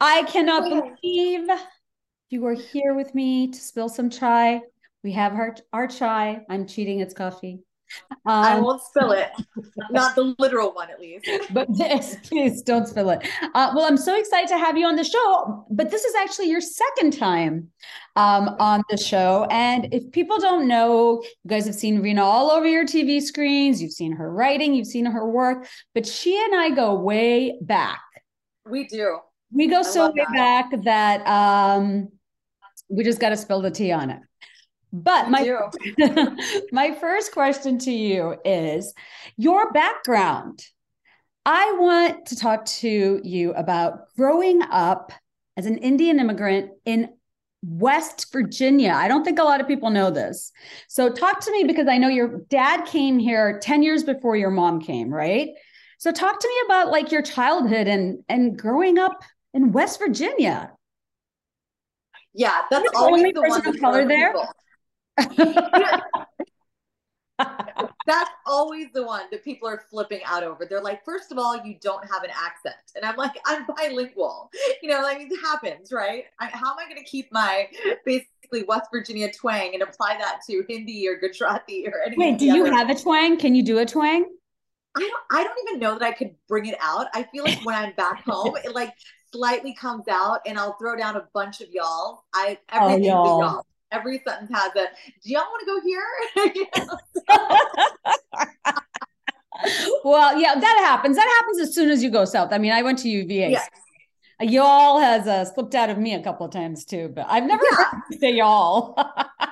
I cannot believe you are here with me to spill some chai. We have our, our chai. I'm cheating, it's coffee. Um, I won't spill it, not the literal one at least. but yes, please don't spill it. Uh, well, I'm so excited to have you on the show, but this is actually your second time um, on the show. And if people don't know, you guys have seen Rina all over your TV screens, you've seen her writing, you've seen her work, but she and I go way back. We do. We go I so way that. back that um, we just got to spill the tea on it. But my my first question to you is your background. I want to talk to you about growing up as an Indian immigrant in West Virginia. I don't think a lot of people know this. So talk to me because I know your dad came here 10 years before your mom came, right? So talk to me about like your childhood and and growing up in West Virginia. Yeah, that's the only the person of color there. That's always the one that people are flipping out over. They're like, first of all, you don't have an accent. And I'm like, I'm bilingual. You know, like it happens, right? I, how am I going to keep my basically West Virginia twang and apply that to Hindi or Gujarati or anything? Wait, do you have a twang? Can you do a twang? I don't, I don't even know that I could bring it out. I feel like when I'm back home, it like slightly comes out and I'll throw down a bunch of y'all. I everything oh, y'all. y'all every sentence has a do y'all want to go here well yeah that happens that happens as soon as you go south i mean i went to uva yes. Y'all has uh, slipped out of me a couple of times too but i've never yeah. heard you say y'all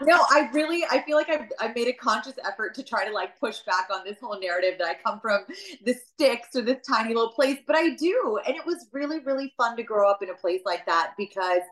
no i really i feel like I've, I've made a conscious effort to try to like push back on this whole narrative that i come from the sticks or this tiny little place but i do and it was really really fun to grow up in a place like that because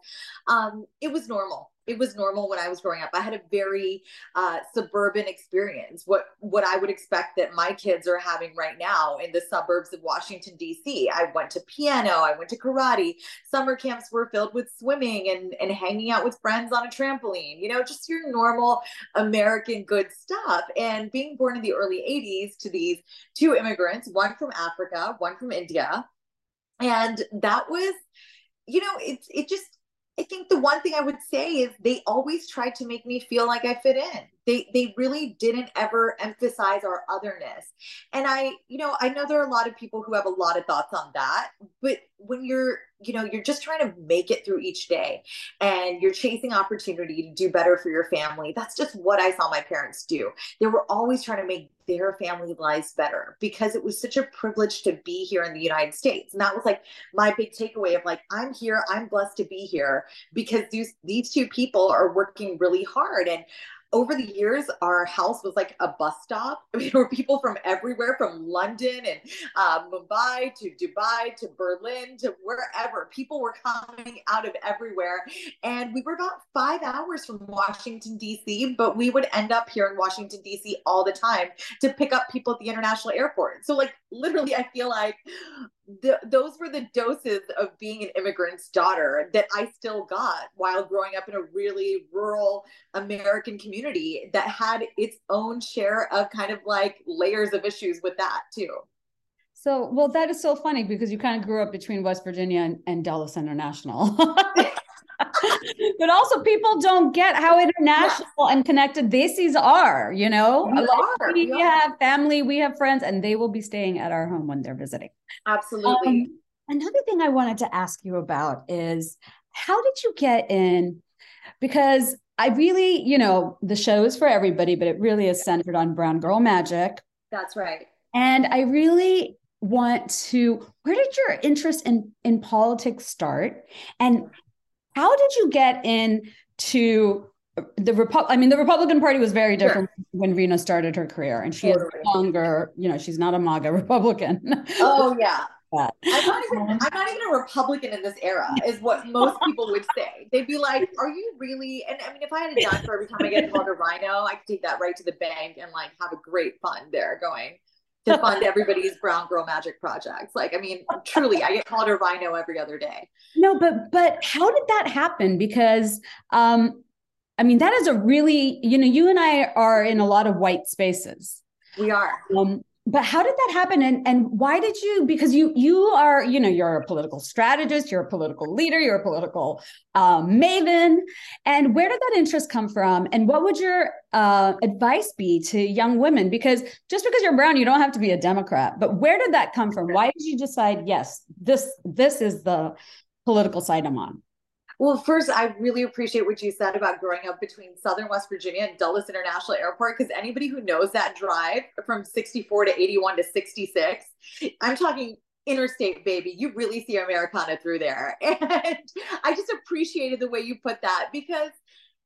um, it was normal it was normal when I was growing up. I had a very uh, suburban experience. What what I would expect that my kids are having right now in the suburbs of Washington D.C. I went to piano. I went to karate. Summer camps were filled with swimming and and hanging out with friends on a trampoline. You know, just your normal American good stuff. And being born in the early '80s to these two immigrants, one from Africa, one from India, and that was, you know, it's it just I think the one thing I would say is they always tried to make me feel like I fit in. They they really didn't ever emphasize our otherness. And I, you know, I know there are a lot of people who have a lot of thoughts on that, but when you're, you know, you're just trying to make it through each day and you're chasing opportunity to do better for your family. That's just what I saw my parents do. They were always trying to make their family lives better because it was such a privilege to be here in the United States. And that was like my big takeaway of like, I'm here, I'm blessed to be here because these these two people are working really hard. And over the years, our house was like a bus stop. I mean, there were people from everywhere, from London and uh, Mumbai to Dubai to Berlin to wherever. People were coming out of everywhere. And we were about five hours from Washington, D.C., but we would end up here in Washington, D.C. all the time to pick up people at the international airport. So, like, literally, I feel like those were the doses of being an immigrant's daughter that I still got while growing up in a really rural American community that had its own share of kind of like layers of issues with that too. So, well, that is so funny because you kind of grew up between West Virginia and, and Dulles International. but also people don't get how international yeah. and connected these are, you know? We, are. we have family, we have friends, and they will be staying at our home when they're visiting. Absolutely. Um, another thing I wanted to ask you about is how did you get in? Because I really, you know, the show is for everybody, but it really is centered on Brown Girl Magic. That's right. And I really want to where did your interest in in politics start and how did you get into the Repub- I mean, the Republican Party was very different sure. when Rina started her career, and she totally. is no longer, you know, she's not a MAGA Republican. Oh yeah. I'm not, even, I'm not even a Republican in this era, is what most people would say. They'd be like, "Are you really?" And I mean, if I had a dime for every time I get called a RINO, I could take that right to the bank and like have a great fund there going to fund everybody's brown girl magic projects. Like, I mean, truly, I get called a RINO every other day. No, but but how did that happen? Because um, I mean, that is a really, you know, you and I are in a lot of white spaces. We are. Um, but how did that happen? And and why did you because you you are you know you're a political strategist you're a political leader you're a political um, maven. And where did that interest come from? And what would your uh, advice be to young women? Because just because you're brown you don't have to be a democrat. But where did that come from? Why did you decide yes this this is the political side i'm on well, first, I really appreciate what you said about growing up between Southern West Virginia and Dulles International Airport. Because anybody who knows that drive from 64 to 81 to 66, I'm talking interstate, baby. You really see Americana through there. And I just appreciated the way you put that because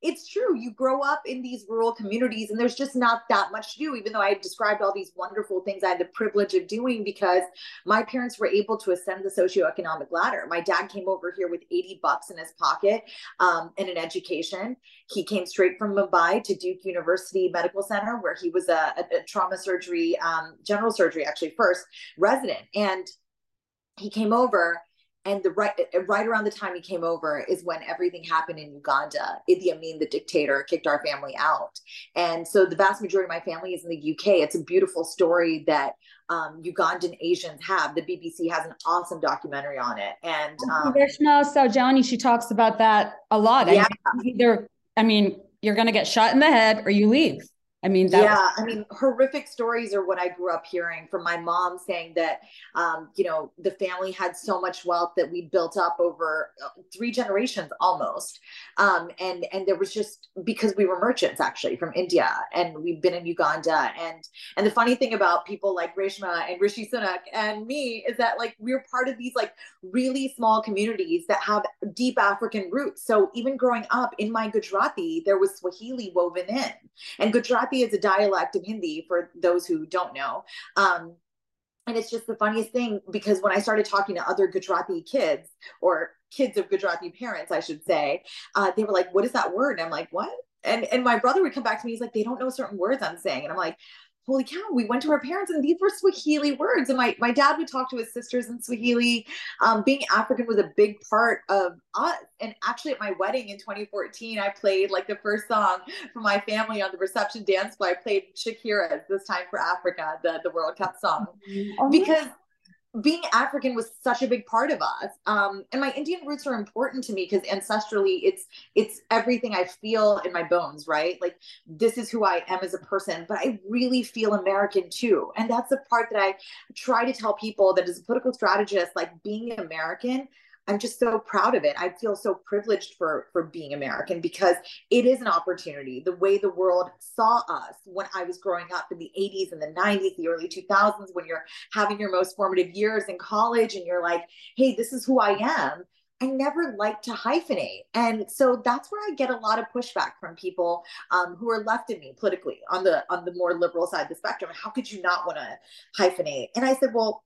it's true. You grow up in these rural communities and there's just not that much to do, even though I described all these wonderful things I had the privilege of doing because my parents were able to ascend the socioeconomic ladder. My dad came over here with 80 bucks in his pocket um, and an education. He came straight from Mumbai to Duke University Medical Center, where he was a, a, a trauma surgery, um, general surgery, actually, first resident. And he came over and the right right around the time he came over is when everything happened in Uganda. Idi Amin, the dictator, kicked our family out, and so the vast majority of my family is in the UK. It's a beautiful story that um, Ugandan Asians have. The BBC has an awesome documentary on it, and um, Reshma Saujani, she talks about that a lot. Yeah. I mean, either, I mean, you're going to get shot in the head or you leave. I mean, yeah, was- I mean, horrific stories are what I grew up hearing from my mom saying that, um, you know, the family had so much wealth that we built up over uh, three generations almost, um, and and there was just because we were merchants actually from India, and we've been in Uganda, and and the funny thing about people like Reshma and Rishi Sunak and me is that like we're part of these like really small communities that have deep African roots. So even growing up in my Gujarati, there was Swahili woven in, and Gujarati Gujarati is a dialect of Hindi for those who don't know. Um, and it's just the funniest thing because when I started talking to other Gujarati kids or kids of Gujarati parents, I should say, uh, they were like, "What is that word?" And I'm like, "What?" And and my brother would come back to me. He's like, "They don't know certain words I'm saying," and I'm like, holy cow, we went to our parents and these were Swahili words. And my, my dad would talk to his sisters in Swahili. Um, being African was a big part of us. And actually at my wedding in 2014, I played like the first song for my family on the reception dance floor. I played Shakira's This Time for Africa, the, the World Cup song. Oh, because being African was such a big part of us. Um, and my Indian roots are important to me because ancestrally it's it's everything I feel in my bones, right? Like this is who I am as a person, but I really feel American too. And that's the part that I try to tell people that as a political strategist, like being American I'm just so proud of it. I feel so privileged for for being American because it is an opportunity. The way the world saw us when I was growing up in the 80s and the 90s, the early 2000s, when you're having your most formative years in college and you're like, "Hey, this is who I am." I never like to hyphenate. And so that's where I get a lot of pushback from people um, who are left of me politically on the on the more liberal side of the spectrum. How could you not want to hyphenate? And I said, well,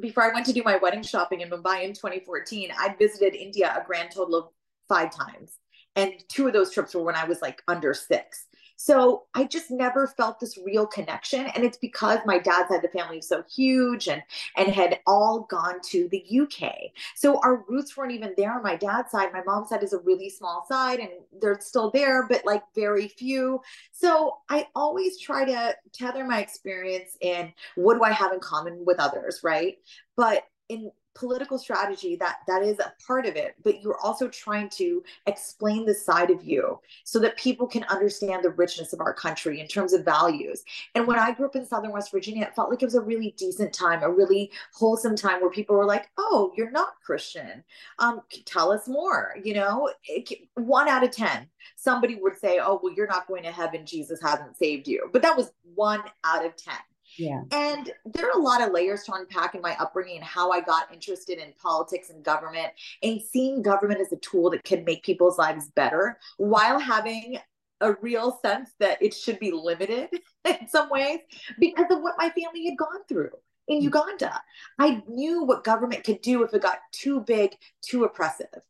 before I went to do my wedding shopping in Mumbai in 2014, I'd visited India a grand total of five times. And two of those trips were when I was like under six. So I just never felt this real connection. And it's because my dad's side of the family so huge and and had all gone to the UK. So our roots weren't even there on my dad's side. My mom's side is a really small side and they're still there, but like very few. So I always try to tether my experience in what do I have in common with others, right? But in political strategy that that is a part of it but you're also trying to explain the side of you so that people can understand the richness of our country in terms of values. And when i grew up in southern west virginia it felt like it was a really decent time a really wholesome time where people were like oh you're not christian. Um tell us more you know? It, one out of ten somebody would say oh well you're not going to heaven. Jesus hasn't saved you. But that was one out of ten yeah. And there are a lot of layers to unpack in my upbringing and how I got interested in politics and government and seeing government as a tool that can make people's lives better while having a real sense that it should be limited in some ways because of what my family had gone through in mm. Uganda. I knew what government could do if it got too big, too oppressive.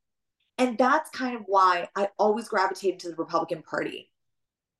And that's kind of why I always gravitated to the Republican Party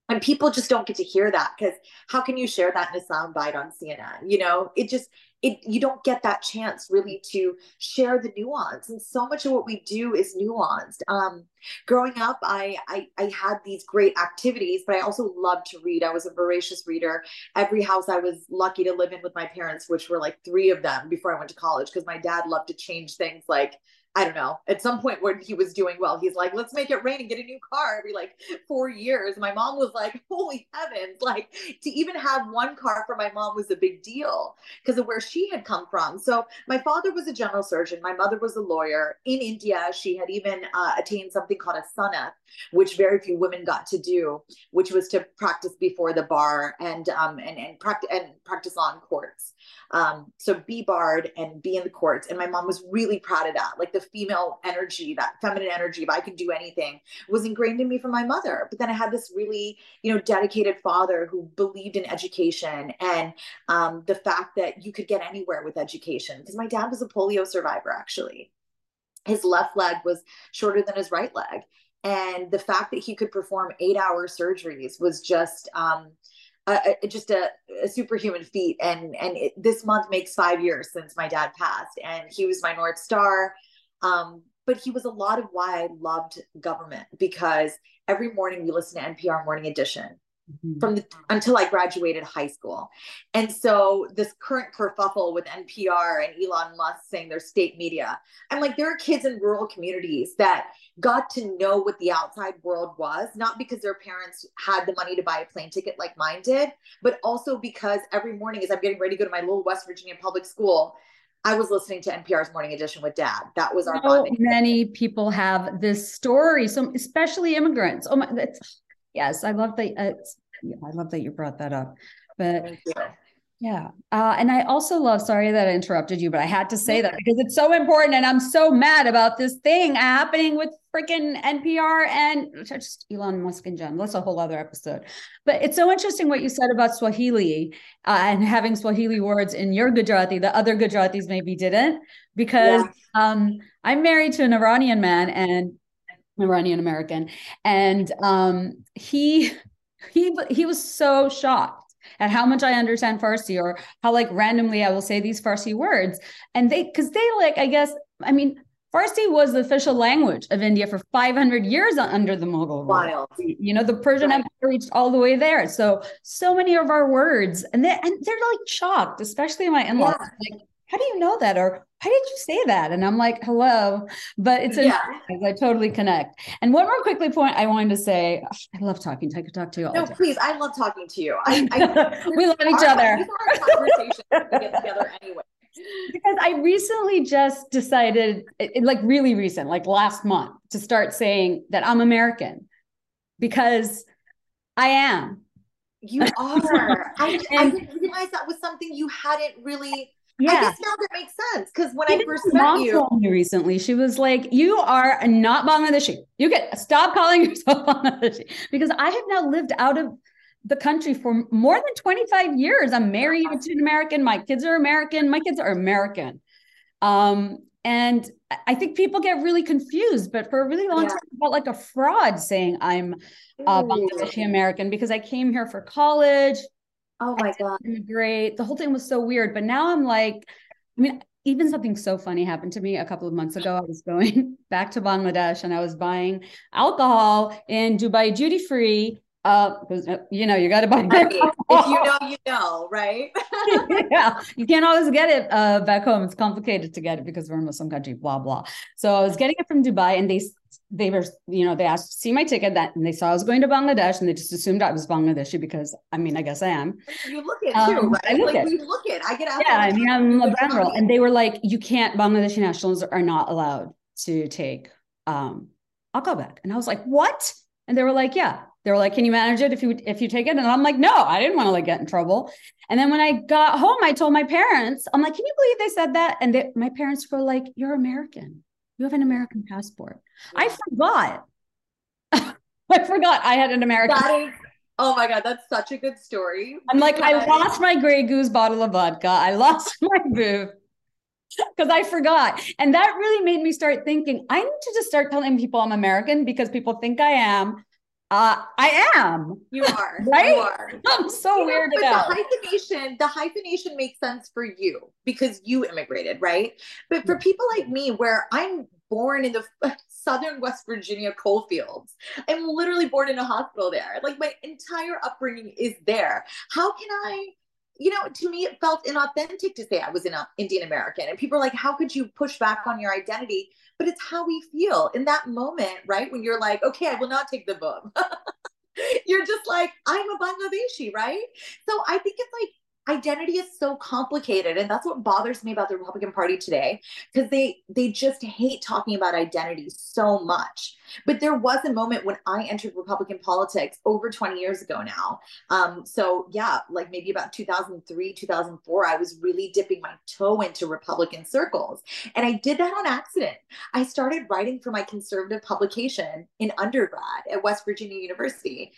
and people just don't get to hear that because how can you share that in a soundbite on CNN? You know, it just it you don't get that chance really to share the nuance, and so much of what we do is nuanced. Um, growing up, I, I I had these great activities, but I also loved to read. I was a voracious reader. Every house I was lucky to live in with my parents, which were like three of them before I went to college, because my dad loved to change things like I don't know, at some point when he was doing well, he's like, let's make it rain and get a new car every like four years. My mom was like, holy heavens, like to even have one car for my mom was a big deal because of where she had come from. So my father was a general surgeon. My mother was a lawyer. In India, she had even uh, attained something called a sanad, which very few women got to do, which was to practice before the bar and um, and and practice and practice on courts. Um, so be barred and be in the courts. And my mom was really proud of that. Like the female energy, that feminine energy, if I could do anything, was ingrained in me from my mother. But then I had this really, you know, dedicated father who believed in education and um, the fact that you could get anywhere with education. Because my dad was a polio survivor, actually. His left leg was shorter than his right leg. And the fact that he could perform eight hour surgeries was just, um, just a, a, superhuman feat. And and it, this month makes five years since my dad passed and he was my north star. Um, but he was a lot of why I loved government because every morning we listen to NPR Morning Edition mm-hmm. from the, until I graduated high school. And so this current kerfuffle with NPR and Elon Musk saying their state media, I'm like, there are kids in rural communities that got to know what the outside world was, not because their parents had the money to buy a plane ticket like mine did, but also because every morning as I'm getting ready to go to my little West Virginia public school, I was listening to NPR's Morning Edition with Dad. That was our. So many people have this story, so especially immigrants. Oh my, that's yes, I love that. Uh, I love that you brought that up. But yeah, uh, and I also love. Sorry that I interrupted you, but I had to say that because it's so important, and I'm so mad about this thing happening with freaking NPR and just Elon Musk and Jen. That's a whole other episode. But it's so interesting what you said about Swahili uh, and having Swahili words in your Gujarati. The other Gujaratis maybe didn't, because yeah. um, I'm married to an Iranian man and Iranian American, and um, he he he was so shocked at how much I understand Farsi or how like randomly I will say these Farsi words. And they, because they like, I guess, I mean, Farsi was the official language of India for 500 years under the Mughal rule. You know, the Persian right. Empire reached all the way there. So, so many of our words, and they and they're like shocked, especially my in-laws. Yeah. Like, how do you know that? Or why did you say that? And I'm like, hello. But it's a yeah. I totally connect. And one more quickly point I wanted to say, I love talking. I could talk to you all No, day. please. I love talking to you. I, I we love each other. we get together anyway because I recently just decided, like really recent, like last month, to start saying that I'm American because I am. You are. I, and, I didn't realize that was something you hadn't really. Yeah. I guess now that makes sense because when Even I first met you, told me recently, she was like, "You are not Bangladeshi. You get stop calling yourself Bangladeshi because I have now lived out of the country for more than 25 years. I'm married to an American. My kids are American. My kids are American. Um, and I think people get really confused, but for a really long yeah. time, I felt like a fraud saying I'm uh, Bangladeshi American because I came here for college. Oh my God. Great. The whole thing was so weird. But now I'm like, I mean, even something so funny happened to me a couple of months ago. I was going back to Bangladesh and I was buying alcohol in Dubai duty free uh, because uh, you know you got to buy. if you know, you know, right? yeah, you can't always get it uh, back home. It's complicated to get it because we're in a Muslim country. Blah blah. So I was getting it from Dubai, and they they were you know they asked to see my ticket that and they saw I was going to Bangladesh, and they just assumed I was Bangladeshi because I mean I guess I am. You look it um, too, right? I look like it. we look it. I get out. Yeah, I mean I'm a brown girl, and they were like, you can't. Bangladeshi nationals are not allowed to take um alcohol back, and I was like, what? And they were like, yeah, they were like, "Can you manage it if you if you take it?" And I'm like, "No, I didn't want to like get in trouble." And then when I got home, I told my parents, "I'm like, can you believe they said that?" And they, my parents were like, "You're American. You have an American passport." Yeah. I forgot. I forgot I had an American. That is, oh my god, that's such a good story. I'm like, I lost my Grey Goose bottle of vodka. I lost my booth because I forgot. And that really made me start thinking I need to just start telling people I'm American because people think I am Uh, I am. You are. Right? You are. I'm so You know, weirded out. the hyphenation, the hyphenation makes sense for you because you immigrated, right? But for people like me, where I'm born in the southern West Virginia coal fields, I'm literally born in a hospital there. Like my entire upbringing is there. How can I? You know, to me, it felt inauthentic to say I was an Indian American. And people are like, how could you push back on your identity? But it's how we feel in that moment, right? When you're like, okay, I will not take the book. you're just like, I'm a Bangladeshi, right? So I think it's like identity is so complicated and that's what bothers me about the republican party today because they they just hate talking about identity so much but there was a moment when i entered republican politics over 20 years ago now um, so yeah like maybe about 2003 2004 i was really dipping my toe into republican circles and i did that on accident i started writing for my conservative publication in undergrad at west virginia university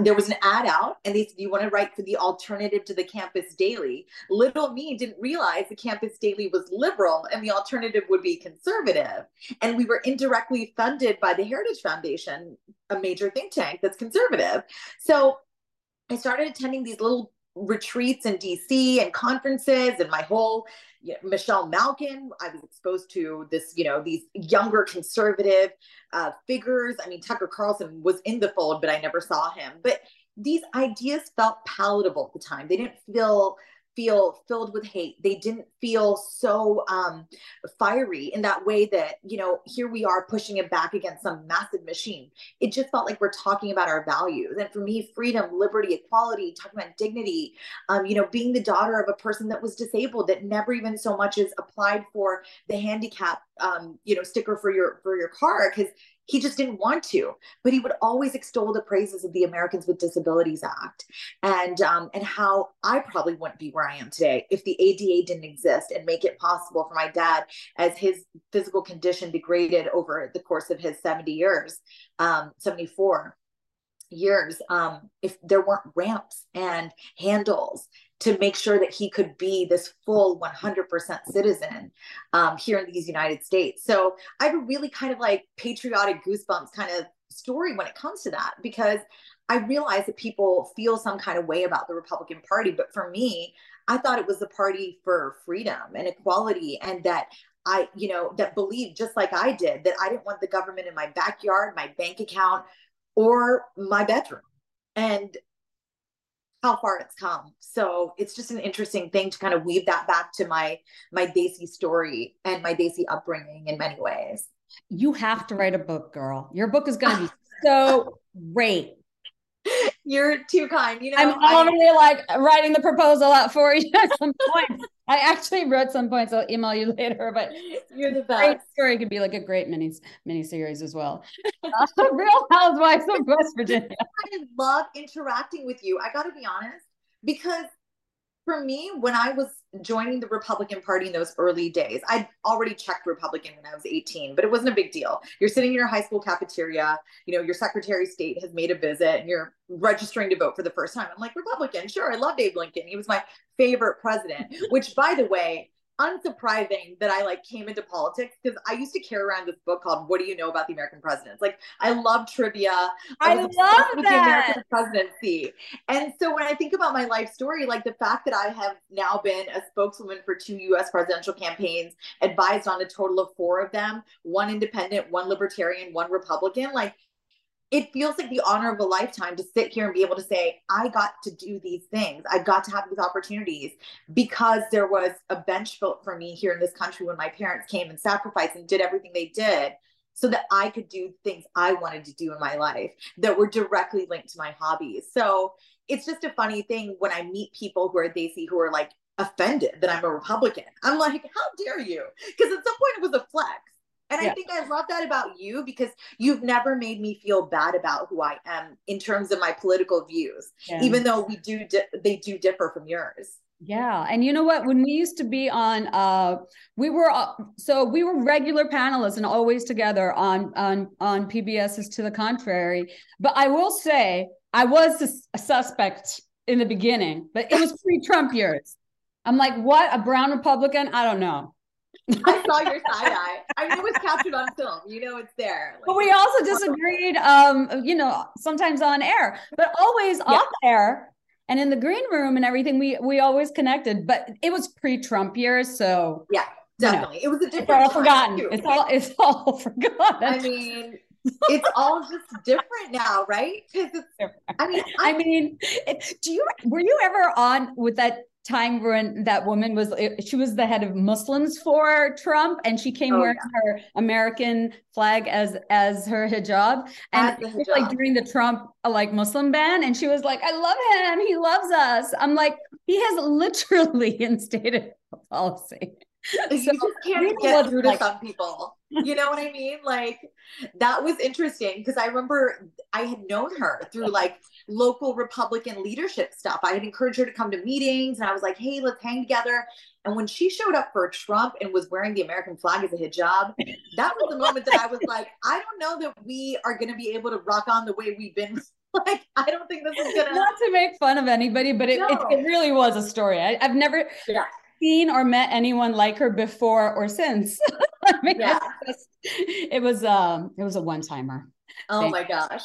there was an ad out and they said, you want to write for the alternative to the campus daily? Little me didn't realize the campus daily was liberal and the alternative would be conservative. And we were indirectly funded by the Heritage Foundation, a major think tank that's conservative. So I started attending these little retreats in DC and conferences and my whole you know, Michelle Malkin. I was exposed to this, you know, these younger conservative uh, figures. I mean, Tucker Carlson was in the fold, but I never saw him. But these ideas felt palatable at the time. They didn't feel feel filled with hate. They didn't feel so um, fiery in that way that, you know, here we are pushing it back against some massive machine. It just felt like we're talking about our values. And for me, freedom, liberty, equality, talking about dignity, um, you know, being the daughter of a person that was disabled that never even so much as applied for the handicap, um, you know, sticker for your for your car because he just didn't want to, but he would always extol the praises of the Americans with Disabilities Act. And um, and how I probably wouldn't be where I am today if the ADA didn't exist and make it possible for my dad, as his physical condition degraded over the course of his 70 years, um, 74 years, um, if there weren't ramps and handles to make sure that he could be this full 100% citizen um, here in these United States. So I have a really kind of like patriotic goosebumps kind of story when it comes to that because I realize that people feel some kind of way about the Republican Party. But for me, I thought it was the party for freedom and equality and that I, you know, that believed just like I did that I didn't want the government in my backyard, my bank account, or my bedroom. And how far it's come. So it's just an interesting thing to kind of weave that back to my my Desi story and my Desi upbringing in many ways. You have to write a book, girl. Your book is going to be so great. You're too kind. You know, I'm already I, like writing the proposal out for you at some point. I actually wrote some points. I'll email you later, but you're the best. Great story could be like a great mini mini series as well. Uh, Real Housewives of West Virginia. I love interacting with you. I got to be honest because for me, when I was joining the Republican Party in those early days, I'd already checked Republican when I was 18, but it wasn't a big deal. You're sitting in your high school cafeteria, you know, your Secretary of State has made a visit and you're registering to vote for the first time. I'm like, Republican, sure, I love Abe Lincoln. He was my favorite president, which by the way, unsurprising that I like came into politics because I used to carry around this book called "What Do You Know About the American Presidents?" Like I love trivia. I, I love that. the American presidency, and so when I think about my life story, like the fact that I have now been a spokeswoman for two U.S. presidential campaigns, advised on a total of four of them, one independent, one libertarian, one Republican, like it feels like the honor of a lifetime to sit here and be able to say, I got to do these things. I got to have these opportunities because there was a bench built for me here in this country when my parents came and sacrificed and did everything they did so that I could do things I wanted to do in my life that were directly linked to my hobbies. So it's just a funny thing when I meet people who are Desi who are like offended that I'm a Republican. I'm like, how dare you? Because at some point it was a flex. And yeah. I think I love that about you because you've never made me feel bad about who I am in terms of my political views, yeah. even though we do di- they do differ from yours. Yeah, and you know what? When we used to be on, uh, we were uh, so we were regular panelists and always together on on on PBS's To the Contrary. But I will say, I was a, a suspect in the beginning, but it was pre-Trump years. I'm like, what? A brown Republican? I don't know. I saw your side eye. I mean, it was captured on film. You know, it's there. Like, but we also disagreed, um, you know, sometimes on air, but always yeah. off air and in the green room and everything. We we always connected, but it was pre-Trump years, so yeah, definitely. You know, it was a different. It's all forgotten. Too. It's all it's all forgotten. I mean, it's all just different now, right? Because. I mean, I, I mean, do you were you ever on with that time when that woman was she was the head of Muslims for Trump and she came oh, wearing yeah. her American flag as as her hijab and hijab. like during the Trump uh, like Muslim ban and she was like I love him he loves us I'm like he has literally instated a policy you just can't get through to like, some people you know what I mean? Like that was interesting because I remember I had known her through like local Republican leadership stuff. I had encouraged her to come to meetings and I was like, hey, let's hang together. And when she showed up for Trump and was wearing the American flag as a hijab, that was the moment that I was like, I don't know that we are going to be able to rock on the way we've been like I don't think this is gonna not to make fun of anybody, but it, no. it, it, really was a story. I, have never yeah seen or met anyone like her before or since. I mean, yeah. It was um it was a one timer. Oh my gosh.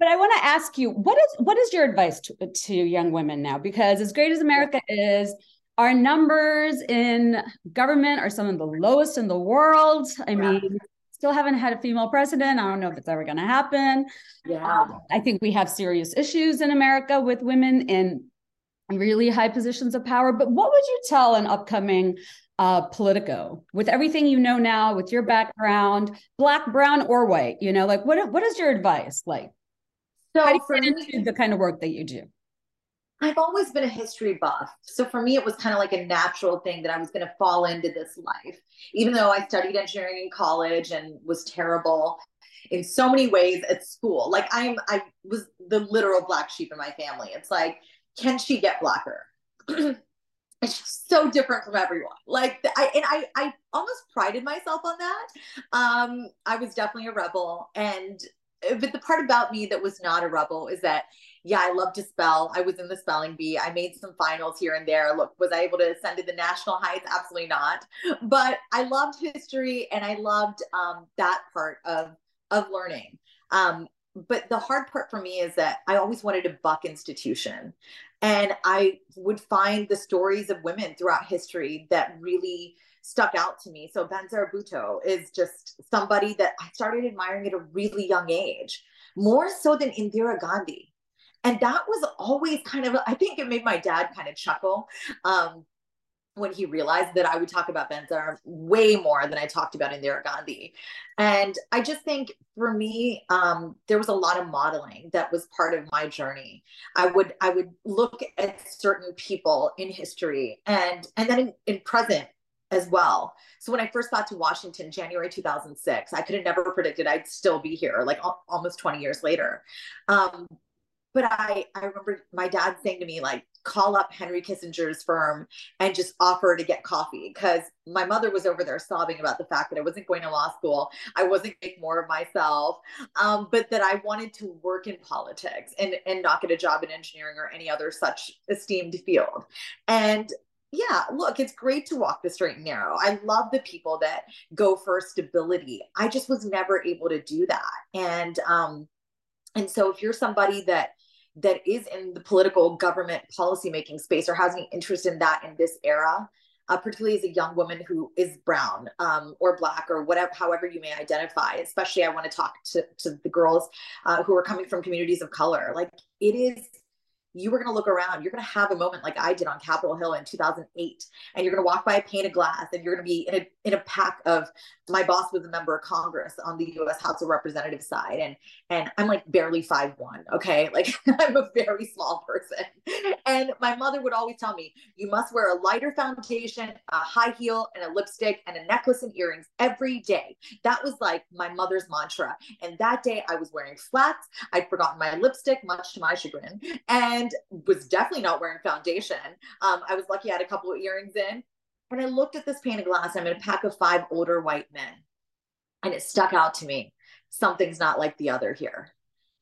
But I want to ask you, what is what is your advice to, to young women now? Because as great as America is, our numbers in government are some of the lowest in the world. I yeah. mean, still haven't had a female president. I don't know if it's ever going to happen. Yeah. Um, I think we have serious issues in America with women in really high positions of power. But what would you tell an upcoming uh, Politico with everything you know now, with your background, black, brown, or white? You know, like what what is your advice? Like, so how do you get into the kind of work that you do? I've always been a history buff. So for me, it was kind of like a natural thing that I was going to fall into this life. Even though I studied engineering in college and was terrible in so many ways at school. Like I'm, I was the literal black sheep in my family. It's like can she get blacker? it's so different from everyone. Like I and I I almost prided myself on that. Um, I was definitely a rebel, and but the part about me that was not a rebel is that yeah, I love to spell. I was in the spelling bee. I made some finals here and there. Look, was I able to ascend to the national heights? Absolutely not. But I loved history and I loved um, that part of of learning. Um, but the hard part for me is that I always wanted to buck institution. And I would find the stories of women throughout history that really stuck out to me. So Benazir Bhutto is just somebody that I started admiring at a really young age, more so than Indira Gandhi. And that was always kind of, I think it made my dad kind of chuckle. Um, when he realized that I would talk about Ben Benazir way more than I talked about Indira Gandhi. And I just think for me, um, there was a lot of modeling that was part of my journey. I would I would look at certain people in history and and then in, in present as well. So when I first got to Washington, January 2006, I could have never predicted I'd still be here, like almost 20 years later. Um, but I, I remember my dad saying to me, like, call up Henry Kissinger's firm and just offer to get coffee because my mother was over there sobbing about the fact that I wasn't going to law school. I wasn't making more of myself, um, but that I wanted to work in politics and, and not get a job in engineering or any other such esteemed field. And yeah, look, it's great to walk the straight and narrow. I love the people that go for stability. I just was never able to do that. And um, and so if you're somebody that that is in the political government policymaking space or has any interest in that in this era, uh, particularly as a young woman who is brown um, or black or whatever, however you may identify. Especially, I want to talk to, to the girls uh, who are coming from communities of color. Like it is you were going to look around. You're going to have a moment like I did on Capitol Hill in 2008, and you're going to walk by a pane of glass, and you're going to be in a in a pack of. My boss was a member of Congress on the U.S. House of Representatives side, and and I'm like barely five one. Okay, like I'm a very small person, and my mother would always tell me, you must wear a lighter foundation, a high heel, and a lipstick, and a necklace and earrings every day. That was like my mother's mantra. And that day, I was wearing flats. I'd forgotten my lipstick, much to my chagrin, and and was definitely not wearing foundation. Um, I was lucky I had a couple of earrings in. And I looked at this pane of glass. I'm in a pack of five older white men. And it stuck out to me. Something's not like the other here.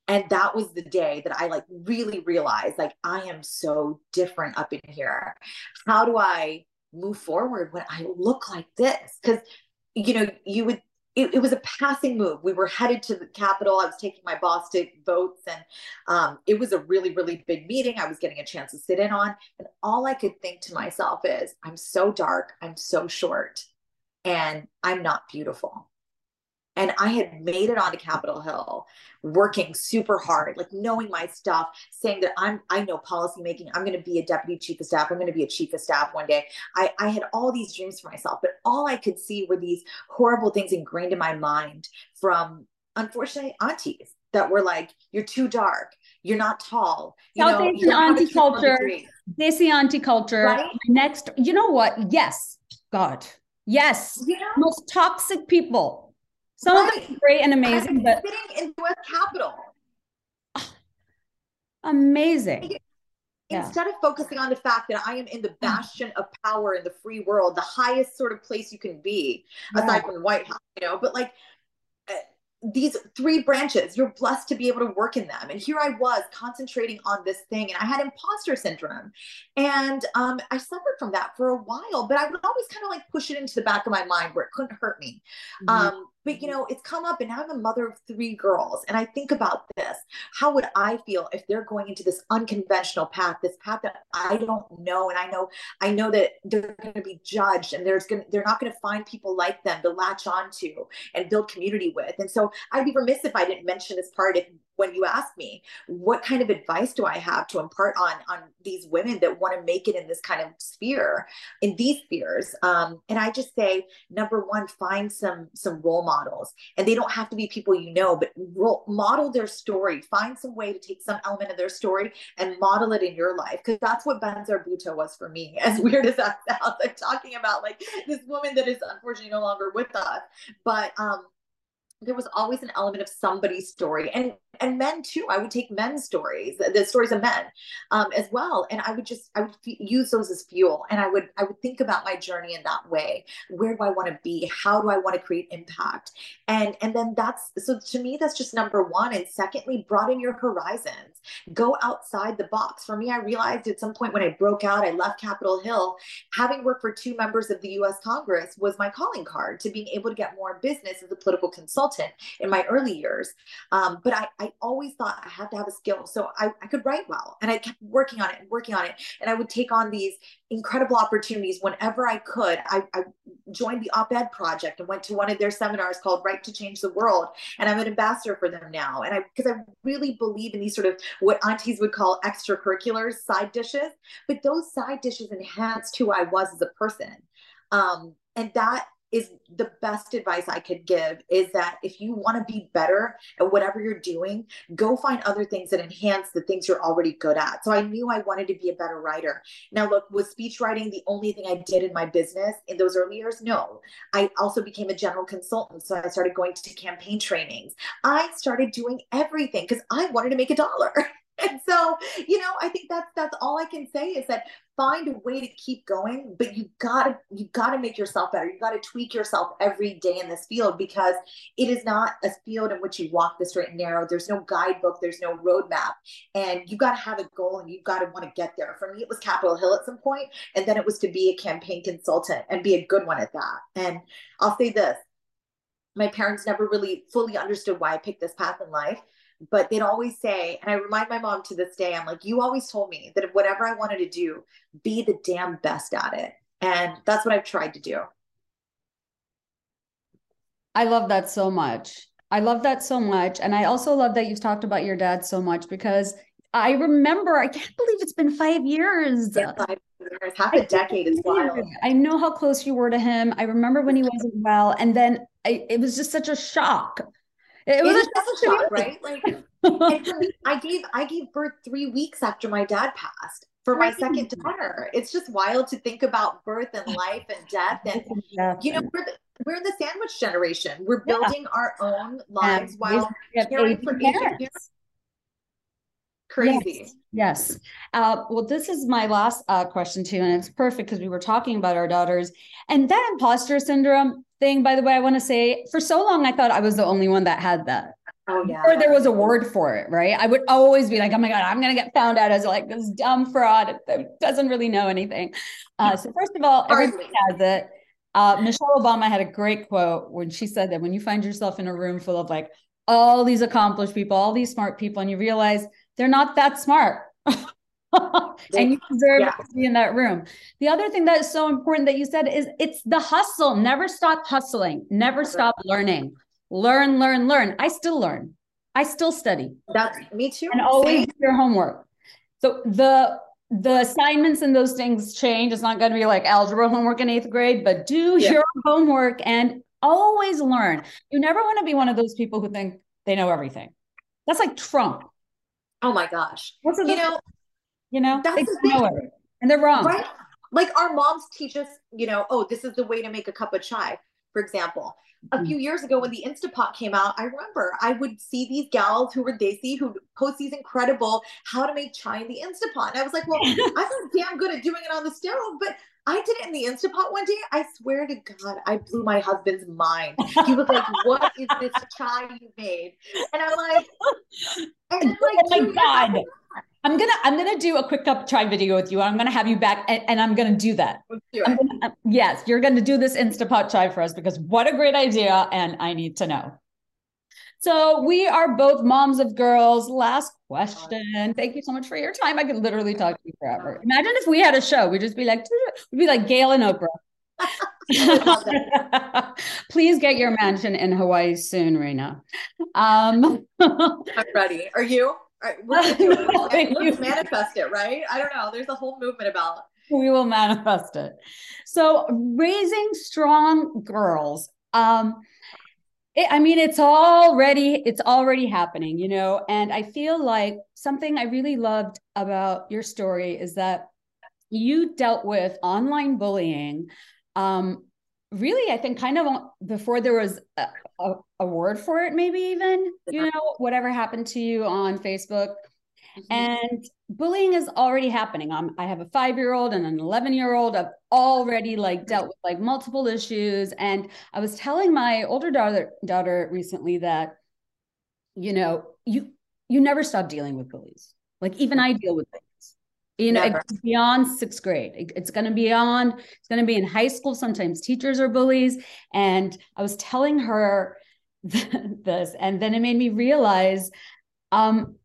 And that was the day that I like really realized like I am so different up in here. How do I move forward when I look like this? Because, you know, you would, it, it, was a passing move. We were headed to the Capitol. I was taking my boss to votes, and um, it was a really, really big meeting. I was getting a chance to sit in on. And all I could think to myself is, I'm so dark, I'm so short, and I'm not beautiful. And I had made it onto Capitol Hill, working super hard, like knowing my stuff, saying that I'm I know policy making. I'm going to be a deputy chief of staff. I'm going to be a chief of staff one day. I, I had all these dreams for myself, but all I could see were these horrible things ingrained in my mind from unfortunately aunties that were like, "You're too dark. You're not tall." You South know, Asian auntie culture, Desi auntie culture. Right? Next, you know what? Yes, God, yes, yeah. most toxic people some right. of them are great and amazing, but sitting in the U.S. Capitol. Amazing. Instead yeah. of focusing on the fact that I am in the mm. bastion of power in the free world, the highest sort of place you can be, yeah. aside from the White House, you know, but like these three branches you're blessed to be able to work in them. And here i was concentrating on this thing and i had imposter syndrome. And um, i suffered from that for a while but i would always kind of like push it into the back of my mind where it couldn't hurt me. Mm-hmm. um, but you know it's come up and now i'm a mother of three girls and i think about this how would i feel if they're going into this unconventional path this path that i don't know and i know i know that they're going to be judged and there's going to they're not going to find people like them to latch onto and build community with. And so i'd be remiss if i didn't mention this part if when you ask me what kind of advice do i have to impart on on these women that want to make it in this kind of sphere in these spheres? Um, and i just say number one find some some role models. And they don't have to be people you know but role, model their story. Find some way to take some element of their story and model it in your life. Because that's what Benazir Bhutto was for me as weird as that sounds i'm talking about like this woman that is unfortunately no longer with us. But um there was always an element of somebody's story and and men too. I would take men's stories the stories of men um, as well and i would just i would f- use those as fuel and i would i would think about my journey in that way. Where do i want to be? How do i want to create impact? And and then that's so to me that's just number one and secondly broaden your horizons. Go outside the box. For me i realized at some point when i broke out i left capitol hill having worked for two members of the us congress was my calling card to being able to get more business as a political consultant in my early years um, but I, I I always thought I had to have a skill. So I, I could write well and I kept working on it and working on it. And I would take on these incredible opportunities whenever I could. I, I joined the op ed project and went to one of their seminars called Write to Change the World. And I'm an ambassador for them now. And I, because I really believe in these sort of what aunties would call extracurriculars, side dishes, but those side dishes enhanced who I was as a person. Um, and that is the best advice I could give is that if you want to be better at whatever you're doing, go find other things that enhance the things you're already good at. So I knew I wanted to be a better writer. Now, look, was speech writing the only thing I did in my business in those early years? No. I also became a general consultant. So I started going to campaign trainings. I started doing everything because I wanted to make a dollar. and so you know i think that's that's all i can say is that find a way to keep going but you gotta you gotta make yourself better. You gotta tweak yourself every day in this field because it is not a field in which you walk the straight and narrow. There's no guidebook there's no roadmap and you gotta have a goal and you gotta want to get there. For me it was capitol hill at some point and then it was to be a campaign consultant and be a good one at that. And i'll say this my parents never really fully understood why i picked this path in life but they'd always say, and I remind my mom to this day, I'm like, you always told me that whatever I wanted to do, be the damn best at it. And that's what I've tried to do. I love that so much. I love that so much. And I also love that you've talked about your dad so much because I remember, I can't believe it's been five years. Yeah, five years, half a decade is wild. I know how close you were to him. I remember when he wasn't well. And then I, it was just such a shock it was a shock, right? Like, I gave I gave birth three weeks after my dad passed for my second daughter. It's just wild to think about birth and life and death, and you know we're the, we're in the sandwich generation. We're building yeah. our own lives while caring for parents. Crazy. Yes. yes. Uh, well, this is my last uh, question too, and it's perfect because we were talking about our daughters and that imposter syndrome thing, by the way, I want to say for so long I thought I was the only one that had that. Oh yeah. Or there was a word for it, right? I would always be like, "Oh my god, I'm gonna get found out as like this dumb fraud that doesn't really know anything." Uh, so first of all, everybody has it. Uh, Michelle Obama had a great quote when she said that when you find yourself in a room full of like all these accomplished people, all these smart people, and you realize they're not that smart. and you deserve yeah. to be in that room. The other thing that is so important that you said is it's the hustle. Never stop hustling. Never stop learning. Learn, learn, learn. I still learn. I still study. That's me too. And always do your homework. So the the assignments and those things change. It's not going to be like algebra homework in eighth grade, but do yeah. your homework and always learn. You never want to be one of those people who think they know everything. That's like Trump. Oh my gosh. What's you know, you know, that's they know it, and they're wrong. Right? Like our moms teach us, you know, oh, this is the way to make a cup of chai, for example. A mm-hmm. few years ago when the Instapot came out, I remember I would see these gals who were Desi who post these incredible how to make chai in the Instapot. And I was like, well, I'm damn good at doing it on the stove, but I did it in the Instapot one day. I swear to God, I blew my husband's mind. He was like, "What is this chai you made?" And I'm like, and I'm like, "Oh my God!" I'm gonna I'm gonna do a quick cup try video with you. I'm gonna have you back, and, and I'm gonna do that. Do gonna, uh, yes, you're gonna do this Instapot chai for us because what a great idea, and I need to know. So we are both moms of girls. Last question. Thank you so much for your time. I could literally talk to you forever. Imagine if we had a show. We'd just be like, we'd be like Gayle and Oprah. Please get your mansion in Hawaii soon, Rina. Um, I'm ready. Are you? Right, we're gonna it. Let's manifest it, right? I don't know. There's a whole movement about we will manifest it. So raising strong girls. Um, it, I mean, it's already it's already happening, you know. And I feel like something I really loved about your story is that you dealt with online bullying um, really i think kind of before there was a, a, a, word for it maybe even you know whatever happened to you on facebook. Mm-hmm. and bullying is already happening. I'm, i have a five year old and an 11 year old i've already like dealt with like multiple issues. And i was telling my older daughter daughter recently that you know you you never stop dealing with bullies. Like even i deal with them you know Never. it's beyond sixth grade. It's going to be on it's going to be in high school. Sometimes teachers are bullies. And i was telling her this and then it made me realize um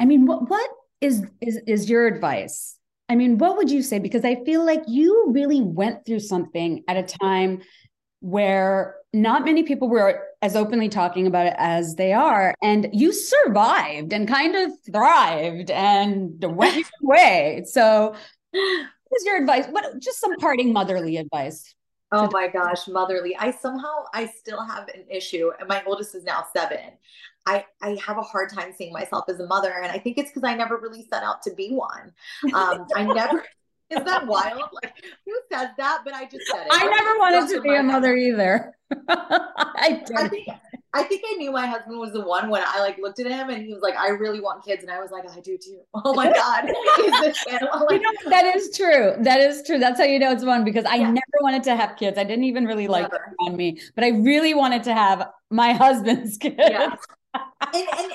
i mean what what is is is your advice i mean what would you say because i feel like you really went through something at a time where not many people were as openly talking about it as they are. And you survived and kind of thrived and went your way. So, what is your advice? What just some parting motherly advice? Oh my gosh, motherly. I somehow I still have an issue. And my oldest is now seven. I, I have a hard time seeing myself as a mother. And I think it's because I never really set out to be one. Um, I never is that wild? Like, who says that? But I just said it. I never wanted to be a mother either. I, I, think, I think I knew my husband was the one when I like looked at him and he was like, I really want kids. And I was like, I do too. Oh my God. like, you know, that is true. That is true. That's how you know it's one because I yeah. never wanted to have kids. I didn't even really like on me, but I really wanted to have my husband's kids. Yeah. and, and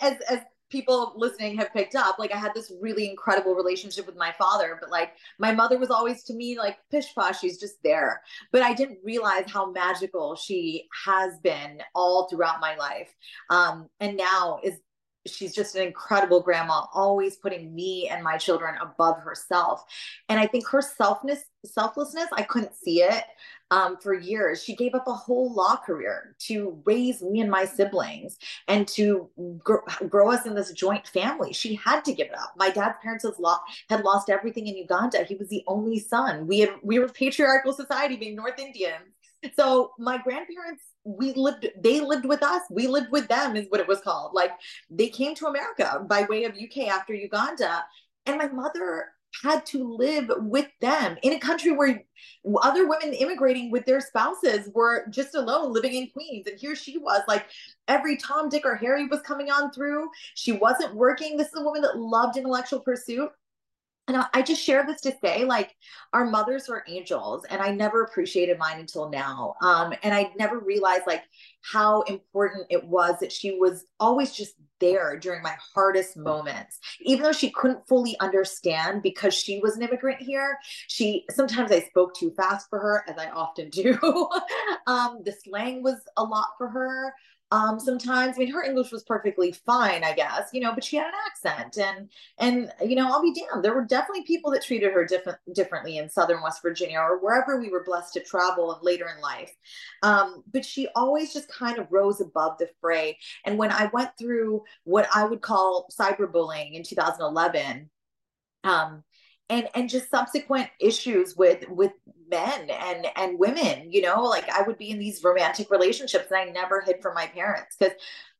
as, as people listening have picked up like i had this really incredible relationship with my father but like my mother was always to me like pish posh she's just there. But i didn't realize how magical she has been all throughout my life. Um, and now is she's just an incredible grandma always putting me and my children above herself. And i think her selfness selflessness i couldn't see it um, for years. She gave up a whole law career to raise me and my siblings and to gr- grow us in this joint family. She had to give it up. My dad's parents lost, had lost everything in Uganda. He was the only son. We had we were patriarchal society, being North Indians. So my grandparents, we lived, they lived with us. We lived with them, is what it was called. Like they came to America by way of UK after Uganda. And my mother had to live with them in a country where other women immigrating with their spouses were just alone living in Queens. And here she was, like every Tom, Dick, or Harry was coming on through. She wasn't working. This is a woman that loved intellectual pursuit. and I just share this to say, like, our mothers are angels, and I never appreciated mine until now. Um, and I never realized like how important it was that she was always just there during my hardest moments, even though she couldn't fully understand because she was an immigrant here. She sometimes I spoke too fast for her, as I often do. um, the slang was a lot for her um, sometimes. I mean, her English was perfectly fine, I guess, you know, but she had an accent, and and you know, I'll be damned. There were definitely people that treated her different differently in Southern West Virginia or wherever we were blessed to travel and later in life. Um, but she always just kind of rose above the fray. And when I went through what I would call cyberbullying in 2011. Um, and and just subsequent issues with with men and and women you know like i would be in these romantic relationships and i never hid from my parents because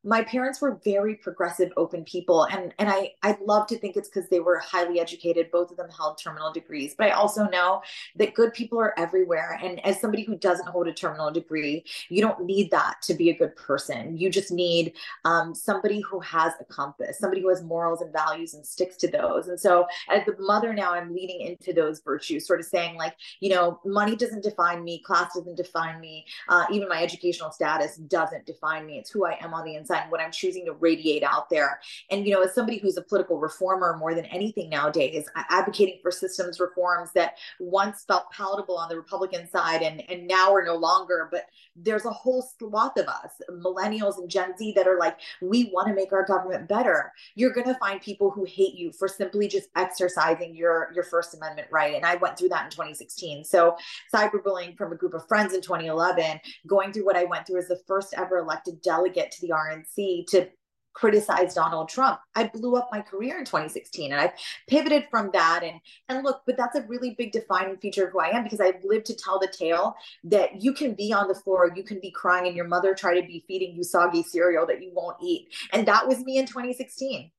my parents were very progressive open people and and i i love to think it's because they were highly educated. Both of them held terminal degrees but i also know that good people are everywhere and as somebody who doesn't hold a terminal degree you don't need that to be a good person. You just need um, somebody who has a compass somebody who has morals and values and sticks to those. And so as the mother now i'm leading into those virtues sort of saying like you know money doesn't define me class doesn't define me uh, even my educational status doesn't define me. It's who i am on the inside and what I'm choosing to radiate out there. And, you know, as somebody who's a political reformer more than anything nowadays, advocating for systems reforms that once felt palatable on the Republican side and, and now are no longer, but there's a whole swath of us, millennials and Gen Z, that are like, we want to make our government better. You're going to find people who hate you for simply just exercising your, your First Amendment right. And I went through that in 2016. So cyberbullying from a group of friends in 2011, going through what I went through as the first ever elected delegate to the RNC to criticize Donald Trump. I blew up my career in 2016 and I pivoted from that and and look, but that's a really big defining feature of who I am because I've lived to tell the tale that you can be on the floor, you can be crying and your mother try to be feeding you soggy cereal that you won't eat. And that was me in 2016.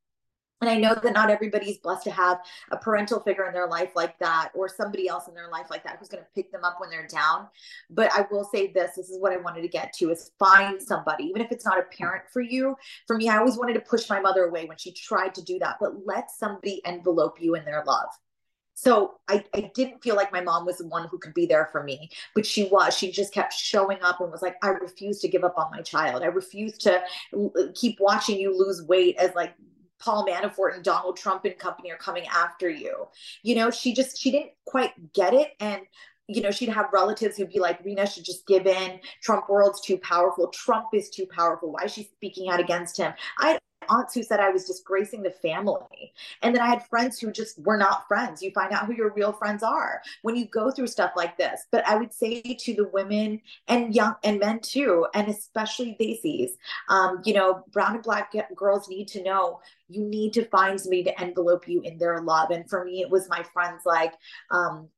And I know that not everybody's blessed to have a parental figure in their life like that or somebody else in their life like that who's going to pick them up when they're down. But I will say this this is what I wanted to get to is find somebody, even if it's not a parent for you. For me, I always wanted to push my mother away when she tried to do that, but let somebody envelope you in their love. So I, I didn't feel like my mom was the one who could be there for me, but she was. She just kept showing up and was like, I refuse to give up on my child. I refuse to keep watching you lose weight as like Paul Manafort and Donald Trump and company are coming after you. You know, she just she didn't quite get it and you know, she'd have relatives who'd be like, Rina should just give in. Trump world's too powerful. Trump is too powerful. Why is she speaking out against him? I aunts who said I was disgracing the family. And then I had friends who just were not friends. You find out who your real friends are when you go through stuff like this. But I would say to the women and young and men too, and especially these, um, you know, brown and black girls need to know you need to find somebody to envelope you in their love. And for me, it was my friends like um,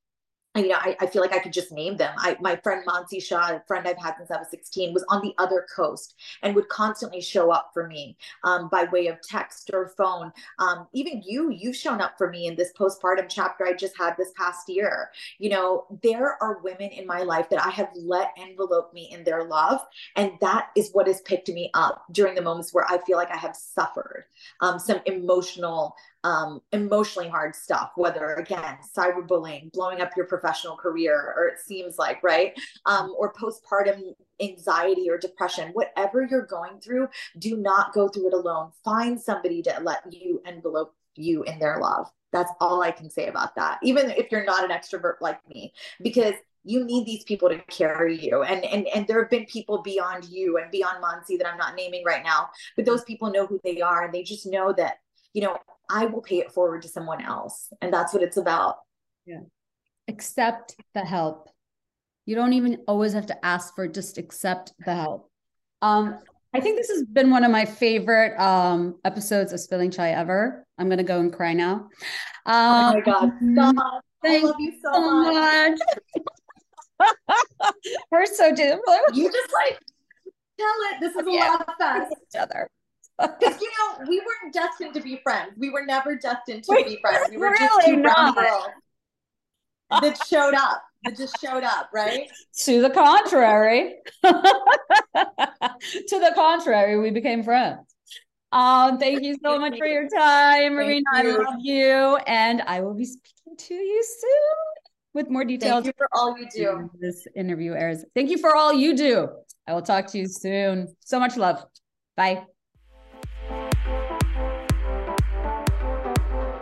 you know, I, I, feel like I could just name them. I, my friend Monsi Shah, a friend I've had since I was 16, was on the other coast and would constantly show up for me um, by way of text or phone. Um, even you, you've shown up for me in this postpartum chapter I just had this past year. You know, there are women in my life that I have let envelope me in their love. And that is what has picked me up during the moments where I feel like I have suffered um, some emotional um, emotionally hard stuff, whether again, cyberbullying, blowing up your professional career, or it seems like, right? Um, or postpartum anxiety or depression, whatever you're going through, do not go through it alone. Find somebody to let you envelope you in their love. That's all I can say about that. Even if you're not an extrovert like me, because you need these people to carry you and and and there have been people beyond you and beyond Monsi that I'm not naming right now but those people know who they are and they just know that you know I will pay it forward to someone else. And that's what it's about. Yeah. Accept the help. You don't even always have to ask for it, just accept the help. Um, I think this has been one of my favorite um, episodes of Spilling Chai ever. I'm gonna go and cry now. Um, oh my god! Stop. I love you so, so much. much. We're so different. You just like tell it. This is a lot of fun. Each other. Because you know, we weren't destined to be friends. We were never destined to be friends. We were really just two brown girls that showed up. That just showed up, right? To the contrary. to the contrary, we became friends. Um, thank you so much for your time, Marina. I love you. And I will be speaking to you soon with more details. Thank you for all you do. This interview airs. Thank you for all you do. I will talk to you soon. So much love. Bye.